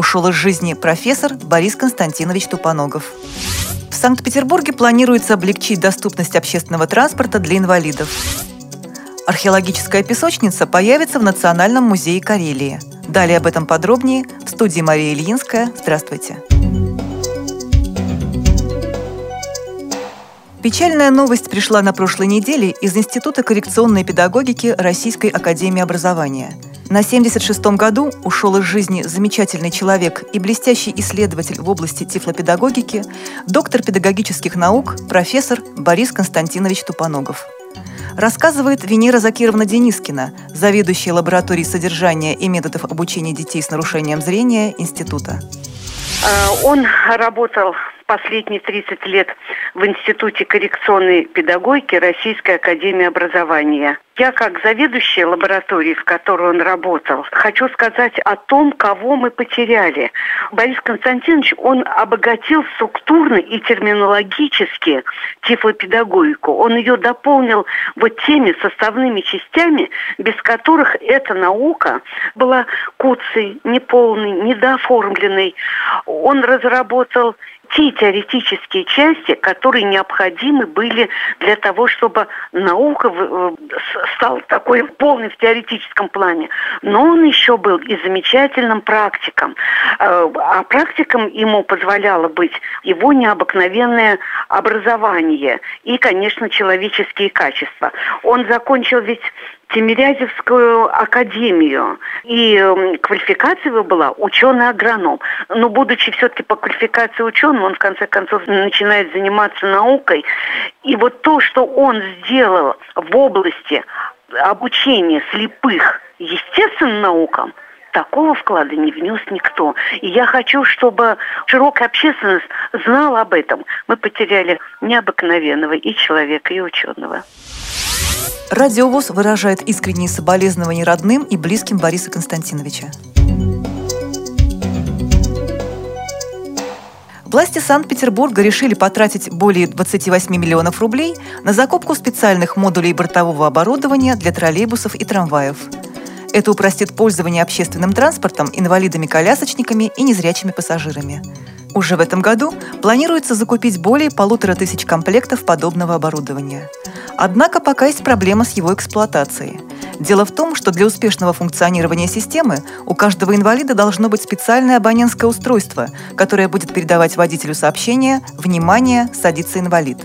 ушел из жизни профессор Борис Константинович Тупоногов. В Санкт-Петербурге планируется облегчить доступность общественного транспорта для инвалидов. Археологическая песочница появится в Национальном музее Карелии. Далее об этом подробнее в студии Мария Ильинская. Здравствуйте. Печальная новость пришла на прошлой неделе из Института коррекционной педагогики Российской академии образования. На 76-м году ушел из жизни замечательный человек и блестящий исследователь в области тифлопедагогики, доктор педагогических наук, профессор Борис Константинович Тупоногов. Рассказывает Венера Закировна Денискина, заведующая лабораторией содержания и методов обучения детей с нарушением зрения Института. Э, он работал последние 30 лет в Институте коррекционной педагогики Российской Академии Образования. Я, как заведующая лаборатории, в которой он работал, хочу сказать о том, кого мы потеряли. Борис Константинович, он обогатил структурно и терминологически тифлопедагогику. Он ее дополнил вот теми составными частями, без которых эта наука была куцей, неполной, недооформленной. Он разработал те теоретические части, которые необходимы были для того, чтобы наука э, стала такой полной в теоретическом плане. Но он еще был и замечательным практиком. Э, а практиком ему позволяло быть его необыкновенное образование и, конечно, человеческие качества. Он закончил ведь Тимирязевскую академию. И эм, квалификация его была ученый-агроном. Но будучи все-таки по квалификации ученым, он в конце концов начинает заниматься наукой. И вот то, что он сделал в области обучения слепых естественным наукам, такого вклада не внес никто. И я хочу, чтобы широкая общественность знала об этом. Мы потеряли необыкновенного и человека, и ученого. Радиовоз выражает искренние соболезнования родным и близким Бориса Константиновича. Власти Санкт-Петербурга решили потратить более 28 миллионов рублей на закупку специальных модулей бортового оборудования для троллейбусов и трамваев. Это упростит пользование общественным транспортом инвалидами-колясочниками и незрячими пассажирами. Уже в этом году планируется закупить более полутора тысяч комплектов подобного оборудования – Однако пока есть проблема с его эксплуатацией. Дело в том, что для успешного функционирования системы у каждого инвалида должно быть специальное абонентское устройство, которое будет передавать водителю сообщение «Внимание! Садится инвалид».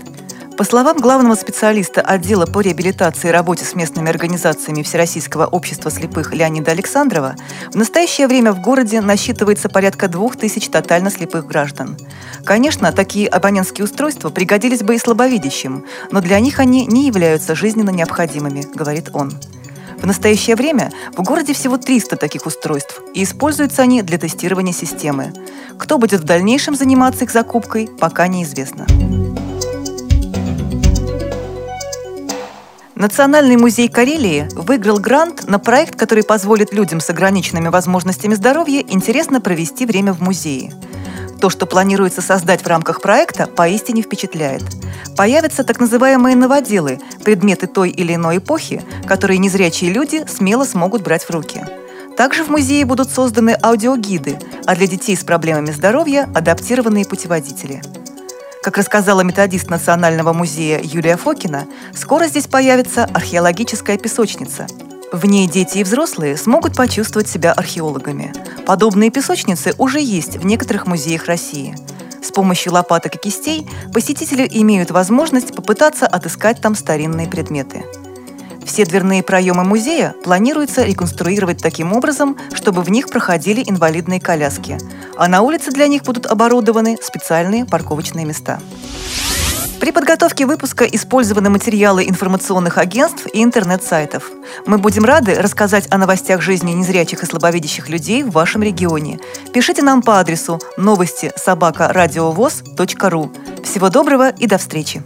По словам главного специалиста отдела по реабилитации и работе с местными организациями Всероссийского общества слепых Леонида Александрова, в настоящее время в городе насчитывается порядка двух тысяч тотально слепых граждан. Конечно, такие абонентские устройства пригодились бы и слабовидящим, но для них они не являются жизненно необходимыми, говорит он. В настоящее время в городе всего 300 таких устройств, и используются они для тестирования системы. Кто будет в дальнейшем заниматься их закупкой, пока неизвестно. Национальный музей Карелии выиграл грант на проект, который позволит людям с ограниченными возможностями здоровья интересно провести время в музее. То, что планируется создать в рамках проекта, поистине впечатляет. Появятся так называемые новоделы, предметы той или иной эпохи, которые незрячие люди смело смогут брать в руки. Также в музее будут созданы аудиогиды, а для детей с проблемами здоровья – адаптированные путеводители – как рассказала методист Национального музея Юлия Фокина, скоро здесь появится археологическая песочница. В ней дети и взрослые смогут почувствовать себя археологами. Подобные песочницы уже есть в некоторых музеях России. С помощью лопаток и кистей посетители имеют возможность попытаться отыскать там старинные предметы – все дверные проемы музея планируется реконструировать таким образом, чтобы в них проходили инвалидные коляски, а на улице для них будут оборудованы специальные парковочные места. При подготовке выпуска использованы материалы информационных агентств и интернет-сайтов. Мы будем рады рассказать о новостях жизни незрячих и слабовидящих людей в вашем регионе. Пишите нам по адресу новости собака ру. Всего доброго и до встречи!